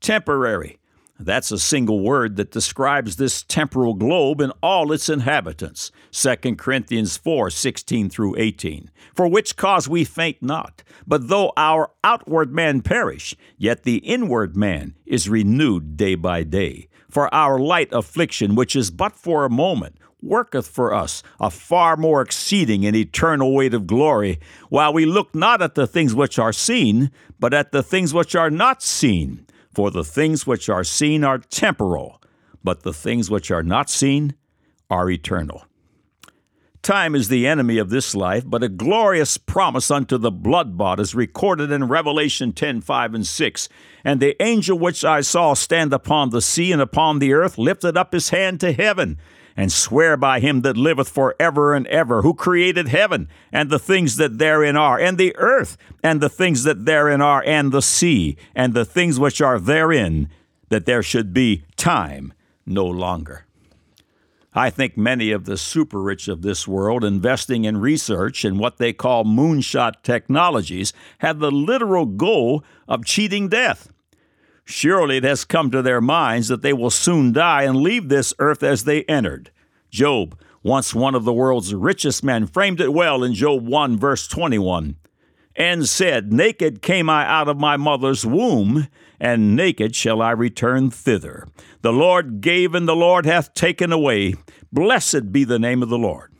temporary. That's a single word that describes this temporal globe and all its inhabitants. 2 Corinthians 4 16 through 18. For which cause we faint not, but though our outward man perish, yet the inward man is renewed day by day. For our light affliction, which is but for a moment, worketh for us a far more exceeding and eternal weight of glory, while we look not at the things which are seen, but at the things which are not seen. For the things which are seen are temporal, but the things which are not seen are eternal. Time is the enemy of this life, but a glorious promise unto the blood bought is recorded in Revelation 10 5 and 6. And the angel which I saw stand upon the sea and upon the earth lifted up his hand to heaven and swear by him that liveth for ever and ever, who created heaven and the things that therein are, and the earth and the things that therein are, and the sea and the things which are therein, that there should be time no longer. I think many of the super rich of this world investing in research and what they call moonshot technologies have the literal goal of cheating death. Surely it has come to their minds that they will soon die and leave this earth as they entered. Job, once one of the world's richest men, framed it well in Job 1, verse 21, and said, Naked came I out of my mother's womb, and naked shall I return thither. The Lord gave, and the Lord hath taken away. Blessed be the name of the Lord.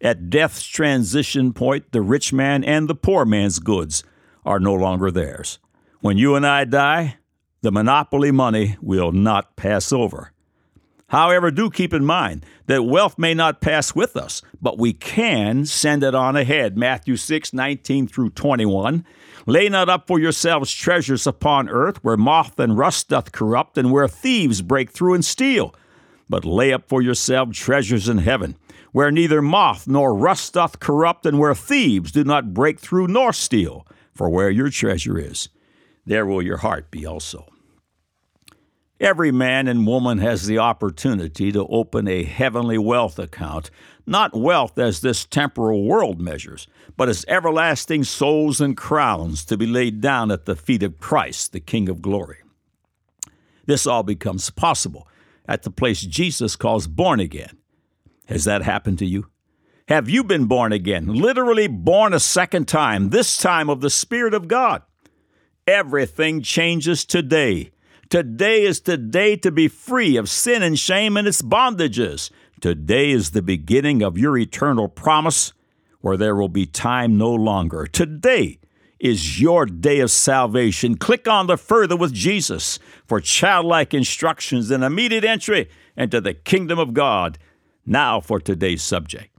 At death's transition point, the rich man and the poor man's goods are no longer theirs. When you and I die, the monopoly money will not pass over. However, do keep in mind that wealth may not pass with us, but we can send it on ahead. Matthew 6, 19 through 21. Lay not up for yourselves treasures upon earth, where moth and rust doth corrupt, and where thieves break through and steal. But lay up for yourselves treasures in heaven, where neither moth nor rust doth corrupt, and where thieves do not break through nor steal. For where your treasure is, there will your heart be also. Every man and woman has the opportunity to open a heavenly wealth account, not wealth as this temporal world measures, but as everlasting souls and crowns to be laid down at the feet of Christ, the King of glory. This all becomes possible at the place Jesus calls born again. Has that happened to you? Have you been born again, literally born a second time, this time of the Spirit of God? Everything changes today. Today is the day to be free of sin and shame and its bondages. Today is the beginning of your eternal promise where there will be time no longer. Today is your day of salvation. Click on the Further with Jesus for childlike instructions and immediate entry into the kingdom of God. Now for today's subject.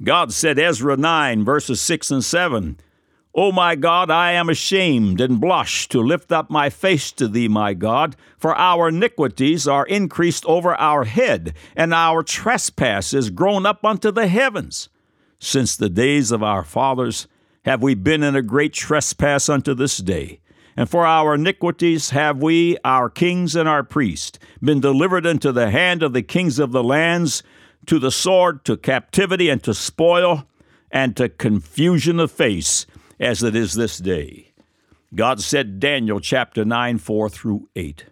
God said, Ezra 9, verses 6 and 7. O my God, I am ashamed and blush to lift up my face to thee, my God, for our iniquities are increased over our head, and our trespass is grown up unto the heavens. Since the days of our fathers have we been in a great trespass unto this day. And for our iniquities have we, our kings and our priests, been delivered into the hand of the kings of the lands, to the sword, to captivity, and to spoil, and to confusion of face as it is this day. God said, Daniel chapter 9, 4 through 8.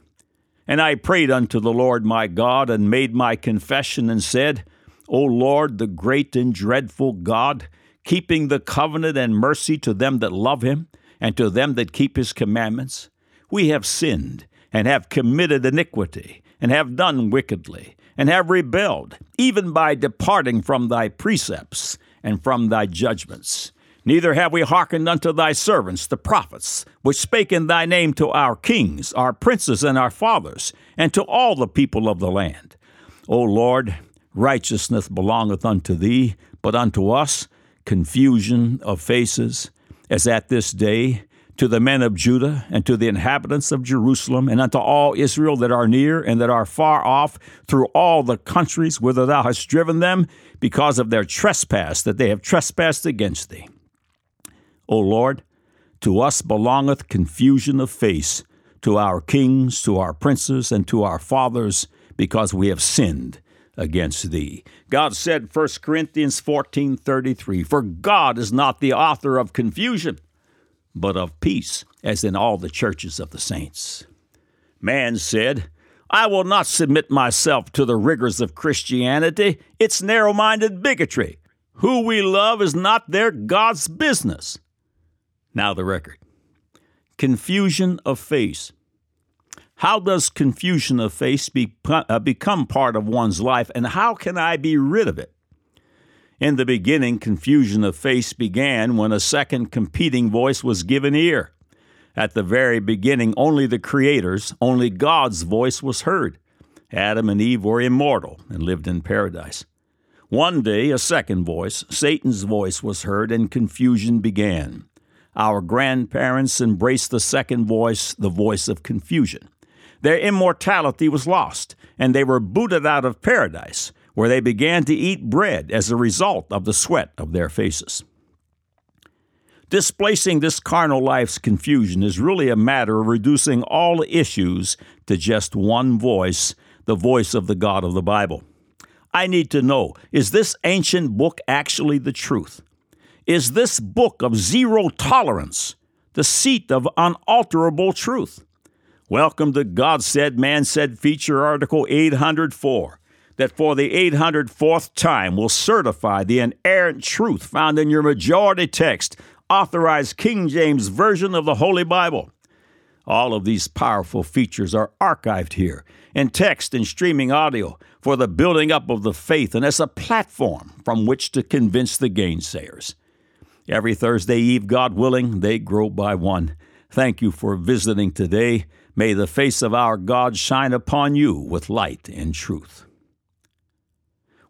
And I prayed unto the Lord my God, and made my confession, and said, O Lord, the great and dreadful God, keeping the covenant and mercy to them that love him, and to them that keep his commandments, we have sinned, and have committed iniquity, and have done wickedly, and have rebelled, even by departing from thy precepts and from thy judgments. Neither have we hearkened unto thy servants, the prophets, which spake in thy name to our kings, our princes, and our fathers, and to all the people of the land. O Lord, righteousness belongeth unto thee, but unto us confusion of faces, as at this day, to the men of Judah, and to the inhabitants of Jerusalem, and unto all Israel that are near and that are far off, through all the countries whither thou hast driven them, because of their trespass that they have trespassed against thee. O Lord, to us belongeth confusion of face, to our kings, to our princes, and to our fathers, because we have sinned against thee. God said 1 Corinthians 14:33, "For God is not the author of confusion, but of peace, as in all the churches of the saints. Man said, I will not submit myself to the rigors of Christianity. It's narrow minded bigotry. Who we love is not their God's business. Now, the record confusion of face. How does confusion of face be, uh, become part of one's life, and how can I be rid of it? In the beginning, confusion of face began when a second competing voice was given ear. At the very beginning, only the Creator's, only God's voice was heard. Adam and Eve were immortal and lived in paradise. One day, a second voice, Satan's voice, was heard, and confusion began. Our grandparents embraced the second voice, the voice of confusion. Their immortality was lost, and they were booted out of paradise, where they began to eat bread as a result of the sweat of their faces. Displacing this carnal life's confusion is really a matter of reducing all issues to just one voice, the voice of the God of the Bible. I need to know is this ancient book actually the truth? Is this book of zero tolerance the seat of unalterable truth? Welcome to God Said, Man Said feature article 804 that for the 804th time will certify the inerrant truth found in your majority text authorized King James Version of the Holy Bible. All of these powerful features are archived here in text and streaming audio for the building up of the faith and as a platform from which to convince the gainsayers. Every Thursday Eve, God willing, they grow by one. Thank you for visiting today. May the face of our God shine upon you with light and truth.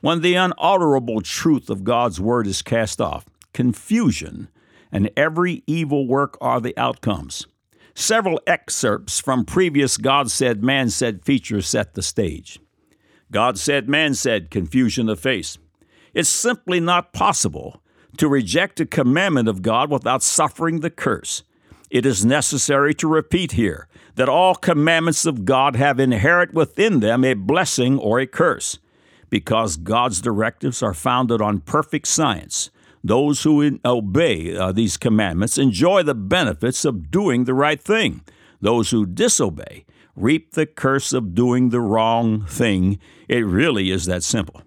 When the unalterable truth of God's Word is cast off, confusion and every evil work are the outcomes. Several excerpts from previous God said, man said features set the stage. God said, man said, confusion of face. It's simply not possible to reject a commandment of God without suffering the curse. It is necessary to repeat here that all commandments of God have inherent within them a blessing or a curse. Because God's directives are founded on perfect science, those who obey uh, these commandments enjoy the benefits of doing the right thing. Those who disobey reap the curse of doing the wrong thing. It really is that simple.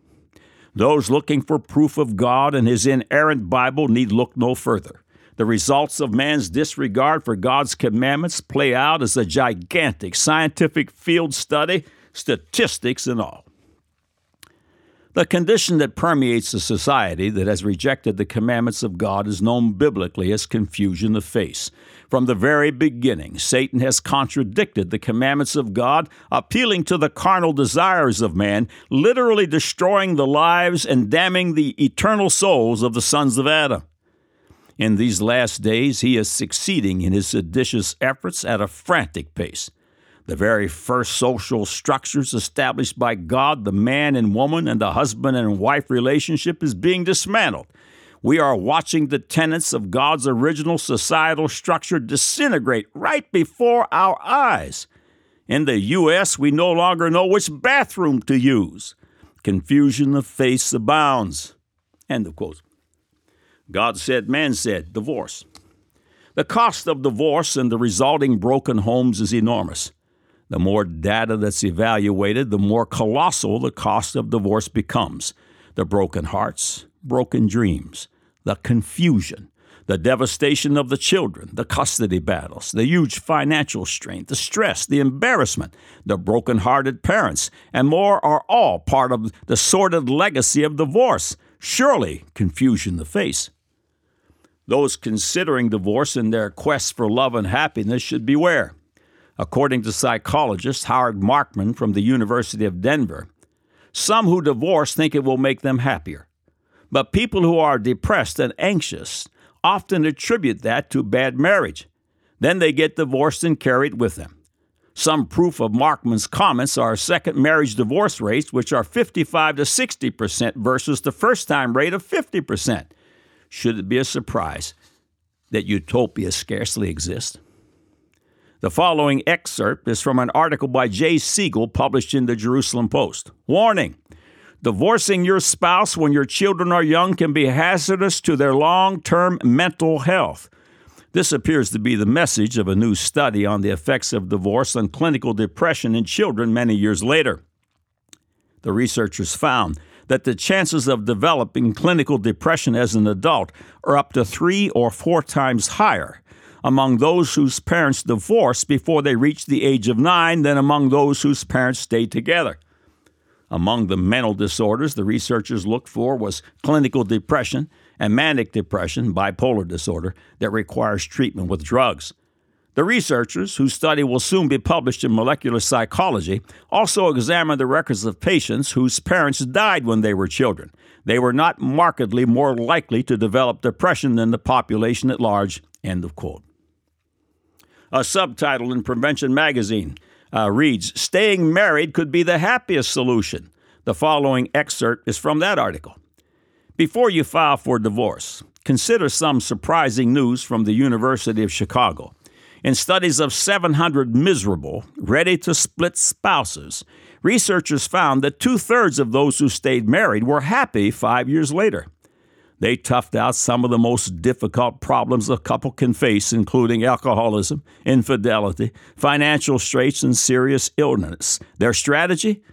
Those looking for proof of God and His inerrant Bible need look no further. The results of man's disregard for God's commandments play out as a gigantic scientific field study, statistics and all. The condition that permeates a society that has rejected the commandments of God is known biblically as confusion of face. From the very beginning, Satan has contradicted the commandments of God, appealing to the carnal desires of man, literally destroying the lives and damning the eternal souls of the sons of Adam. In these last days, he is succeeding in his seditious efforts at a frantic pace. The very first social structures established by God, the man and woman and the husband and wife relationship, is being dismantled. We are watching the tenets of God's original societal structure disintegrate right before our eyes. In the U.S., we no longer know which bathroom to use. Confusion of face abounds. End of quote. God said, man said, divorce. The cost of divorce and the resulting broken homes is enormous. The more data that's evaluated, the more colossal the cost of divorce becomes. The broken hearts, broken dreams, the confusion, the devastation of the children, the custody battles, the huge financial strain, the stress, the embarrassment, the broken-hearted parents, and more are all part of the sordid legacy of divorce. Surely, confusion the face. Those considering divorce in their quest for love and happiness should beware. According to psychologist Howard Markman from the University of Denver, some who divorce think it will make them happier. But people who are depressed and anxious often attribute that to bad marriage. Then they get divorced and carry it with them. Some proof of Markman's comments are second marriage divorce rates, which are 55 to 60 percent versus the first time rate of 50 percent. Should it be a surprise that utopia scarcely exists? The following excerpt is from an article by Jay Siegel published in the Jerusalem Post. Warning Divorcing your spouse when your children are young can be hazardous to their long term mental health. This appears to be the message of a new study on the effects of divorce on clinical depression in children many years later. The researchers found that the chances of developing clinical depression as an adult are up to three or four times higher among those whose parents divorced before they reached the age of nine than among those whose parents stayed together. Among the mental disorders the researchers looked for was clinical depression and manic depression, bipolar disorder, that requires treatment with drugs. The researchers, whose study will soon be published in Molecular Psychology, also examined the records of patients whose parents died when they were children. They were not markedly more likely to develop depression than the population at large. End of quote. A subtitle in Prevention Magazine uh, reads Staying Married Could Be the Happiest Solution. The following excerpt is from that article. Before you file for divorce, consider some surprising news from the University of Chicago. In studies of 700 miserable, ready to split spouses, researchers found that two thirds of those who stayed married were happy five years later. They toughed out some of the most difficult problems a couple can face, including alcoholism, infidelity, financial straits, and serious illness. Their strategy?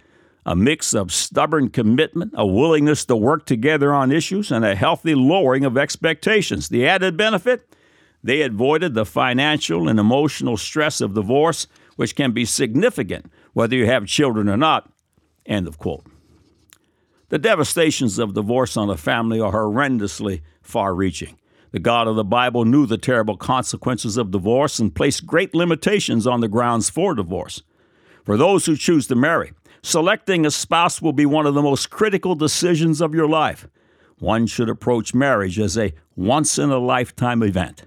a mix of stubborn commitment, a willingness to work together on issues, and a healthy lowering of expectations. The added benefit? They avoided the financial and emotional stress of divorce, which can be significant whether you have children or not. End of quote. The devastations of divorce on a family are horrendously far reaching. The God of the Bible knew the terrible consequences of divorce and placed great limitations on the grounds for divorce. For those who choose to marry, Selecting a spouse will be one of the most critical decisions of your life. One should approach marriage as a once in a lifetime event.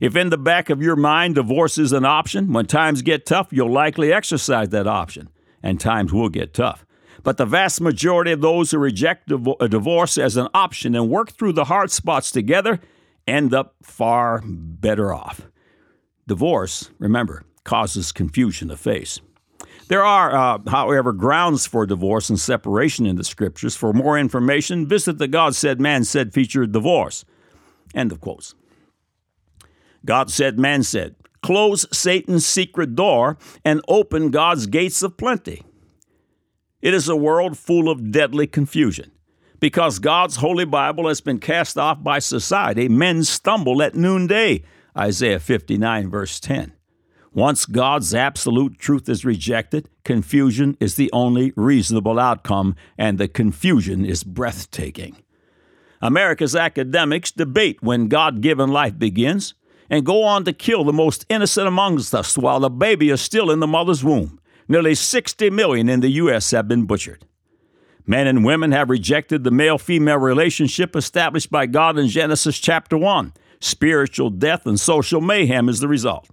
If in the back of your mind divorce is an option, when times get tough, you'll likely exercise that option, and times will get tough. But the vast majority of those who reject a divorce as an option and work through the hard spots together end up far better off. Divorce, remember, causes confusion to face. There are, uh, however, grounds for divorce and separation in the scriptures. For more information, visit the God Said, Man Said feature Divorce. End of quotes. God said, man said, close Satan's secret door and open God's gates of plenty. It is a world full of deadly confusion. Because God's holy Bible has been cast off by society, men stumble at noonday. Isaiah 59, verse 10. Once God's absolute truth is rejected, confusion is the only reasonable outcome, and the confusion is breathtaking. America's academics debate when God given life begins and go on to kill the most innocent amongst us while the baby is still in the mother's womb. Nearly 60 million in the U.S. have been butchered. Men and women have rejected the male female relationship established by God in Genesis chapter 1. Spiritual death and social mayhem is the result.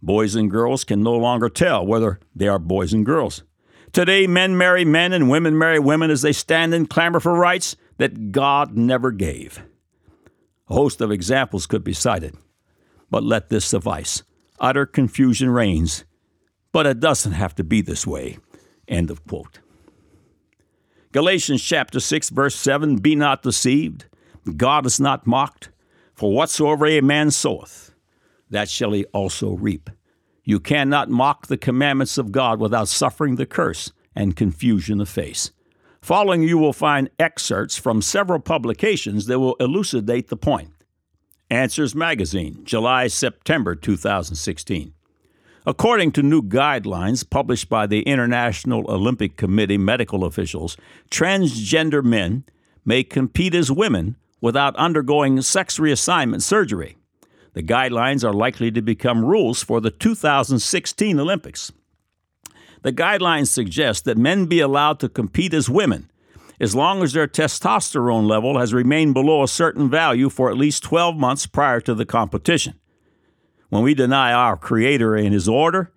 Boys and girls can no longer tell whether they are boys and girls. Today, men marry men and women marry women as they stand and clamor for rights that God never gave. A host of examples could be cited, but let this suffice. Utter confusion reigns, but it doesn't have to be this way. End of quote. Galatians chapter 6, verse 7 Be not deceived, God is not mocked, for whatsoever a man soweth, that shall he also reap. You cannot mock the commandments of God without suffering the curse and confusion of face. Following, you will find excerpts from several publications that will elucidate the point. Answers Magazine, July September 2016. According to new guidelines published by the International Olympic Committee medical officials, transgender men may compete as women without undergoing sex reassignment surgery. The guidelines are likely to become rules for the 2016 Olympics. The guidelines suggest that men be allowed to compete as women as long as their testosterone level has remained below a certain value for at least 12 months prior to the competition. When we deny our Creator and His order,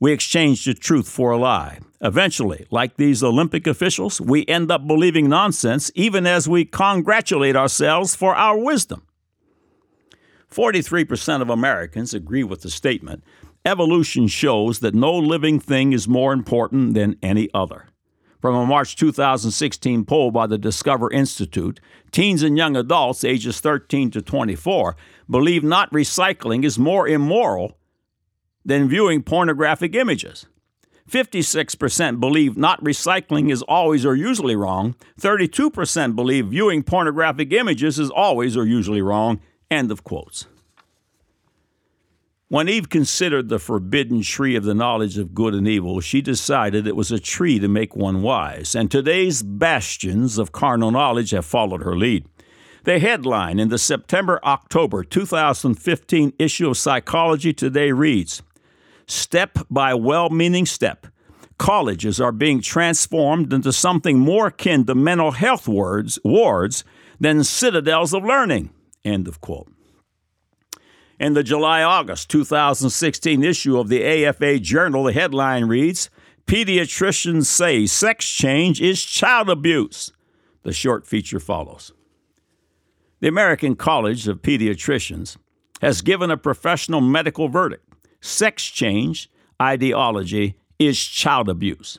we exchange the truth for a lie. Eventually, like these Olympic officials, we end up believing nonsense even as we congratulate ourselves for our wisdom. 43% of Americans agree with the statement evolution shows that no living thing is more important than any other. From a March 2016 poll by the Discovery Institute, teens and young adults ages 13 to 24 believe not recycling is more immoral than viewing pornographic images. 56% believe not recycling is always or usually wrong. 32% believe viewing pornographic images is always or usually wrong. End of quotes. When Eve considered the forbidden tree of the knowledge of good and evil, she decided it was a tree to make one wise, and today's bastions of carnal knowledge have followed her lead. The headline in the September October 2015 issue of Psychology Today reads Step by well meaning step, colleges are being transformed into something more akin to mental health wards, wards than citadels of learning. End of quote. In the July August 2016 issue of the AFA Journal, the headline reads Pediatricians say sex change is child abuse. The short feature follows. The American College of Pediatricians has given a professional medical verdict sex change ideology is child abuse.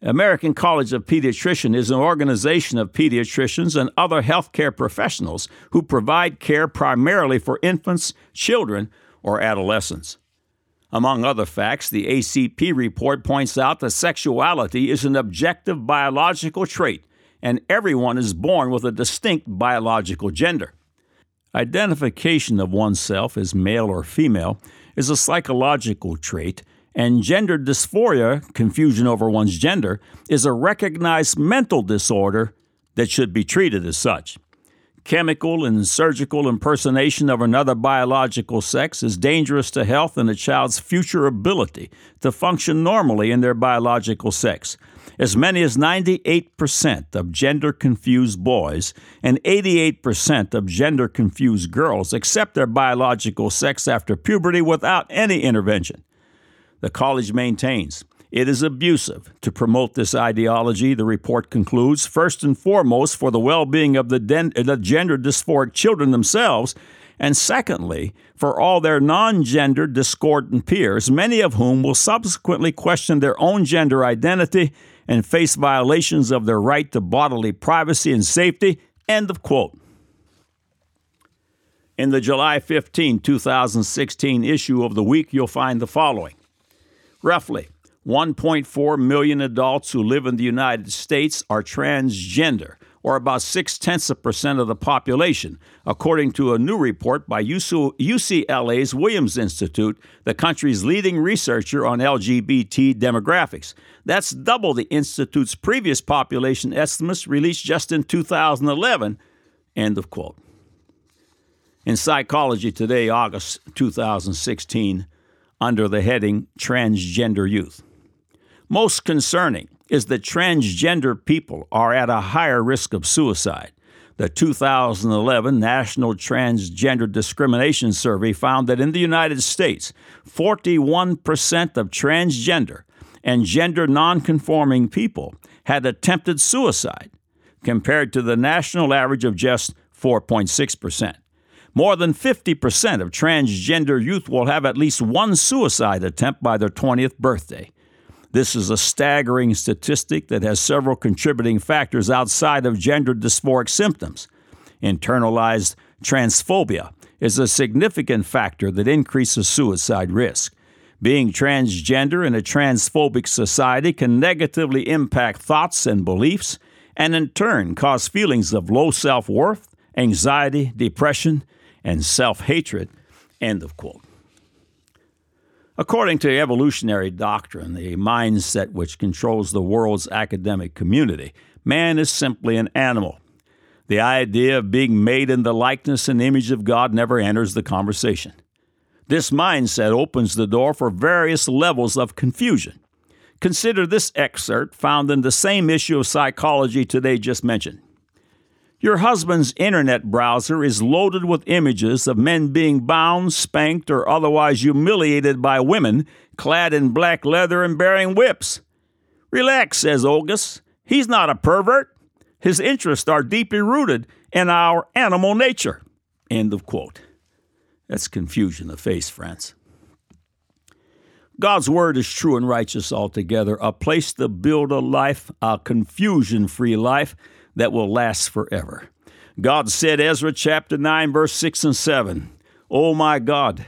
American College of Pediatricians is an organization of pediatricians and other healthcare professionals who provide care primarily for infants, children, or adolescents. Among other facts, the ACP report points out that sexuality is an objective biological trait, and everyone is born with a distinct biological gender. Identification of oneself as male or female is a psychological trait and gender dysphoria, confusion over one's gender, is a recognized mental disorder that should be treated as such. Chemical and surgical impersonation of another biological sex is dangerous to health and a child's future ability to function normally in their biological sex. As many as 98% of gender confused boys and 88% of gender confused girls accept their biological sex after puberty without any intervention. The college maintains it is abusive to promote this ideology, the report concludes, first and foremost for the well being of the, den- the gender dysphoric children themselves, and secondly, for all their non gender discordant peers, many of whom will subsequently question their own gender identity and face violations of their right to bodily privacy and safety. End of quote. In the July 15, 2016 issue of The Week, you'll find the following Roughly 1.4 million adults who live in the United States are transgender, or about six tenths of percent of the population, according to a new report by UCLA's Williams Institute, the country's leading researcher on LGBT demographics. That's double the Institute's previous population estimates released just in 2011. End of quote. In Psychology Today, August 2016, under the heading Transgender Youth. Most concerning is that transgender people are at a higher risk of suicide. The 2011 National Transgender Discrimination Survey found that in the United States, 41% of transgender and gender nonconforming people had attempted suicide, compared to the national average of just 4.6%. More than 50% of transgender youth will have at least one suicide attempt by their 20th birthday. This is a staggering statistic that has several contributing factors outside of gender dysphoric symptoms. Internalized transphobia is a significant factor that increases suicide risk. Being transgender in a transphobic society can negatively impact thoughts and beliefs, and in turn cause feelings of low self worth, anxiety, depression, and self hatred. End of quote. According to evolutionary doctrine, the mindset which controls the world's academic community, man is simply an animal. The idea of being made in the likeness and image of God never enters the conversation. This mindset opens the door for various levels of confusion. Consider this excerpt found in the same issue of Psychology Today just mentioned. Your husband's internet browser is loaded with images of men being bound, spanked, or otherwise humiliated by women clad in black leather and bearing whips. Relax, says Olgus. He's not a pervert. His interests are deeply rooted in our animal nature. End of quote. That's confusion of face, friends. God's word is true and righteous altogether, a place to build a life, a confusion free life that will last forever. God said, Ezra chapter 9, verse 6 and 7, O my God,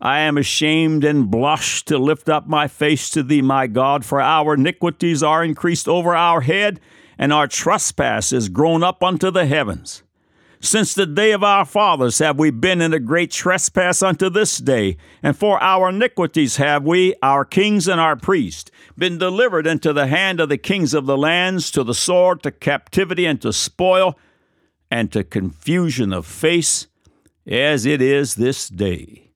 I am ashamed and blush to lift up my face to thee, my God, for our iniquities are increased over our head, and our trespass is grown up unto the heavens. Since the day of our fathers have we been in a great trespass unto this day, and for our iniquities have we, our kings and our priests, been delivered into the hand of the kings of the lands, to the sword, to captivity, and to spoil, and to confusion of face, as it is this day.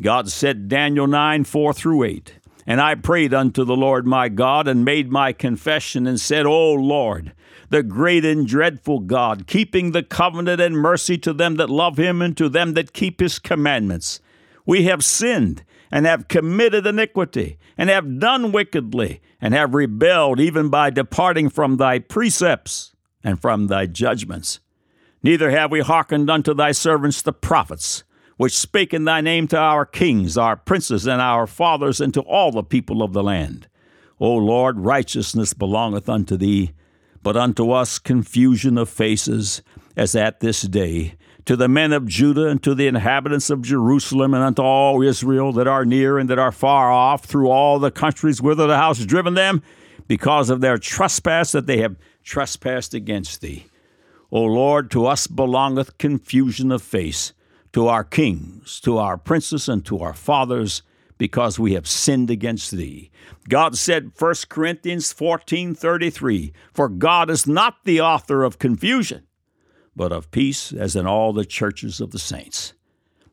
God said, Daniel 9 4 through 8. And I prayed unto the Lord my God, and made my confession, and said, O Lord, the great and dreadful God, keeping the covenant and mercy to them that love him and to them that keep his commandments. We have sinned and have committed iniquity and have done wickedly and have rebelled even by departing from thy precepts and from thy judgments. Neither have we hearkened unto thy servants the prophets, which spake in thy name to our kings, our princes, and our fathers, and to all the people of the land. O Lord, righteousness belongeth unto thee but unto us confusion of faces, as at this day, to the men of Judah and to the inhabitants of Jerusalem and unto all Israel that are near and that are far off through all the countries whither thou hast driven them, because of their trespass that they have trespassed against thee. O Lord, to us belongeth confusion of face, to our kings, to our princes, and to our fathers, because we have sinned against thee. God said 1 Corinthians 14:33, "For God is not the author of confusion, but of peace, as in all the churches of the saints."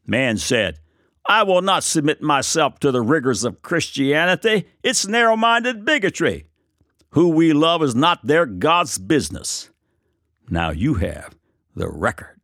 Man said, I will not submit myself to the rigors of Christianity. It's narrow minded bigotry. Who we love is not their God's business. Now you have the record.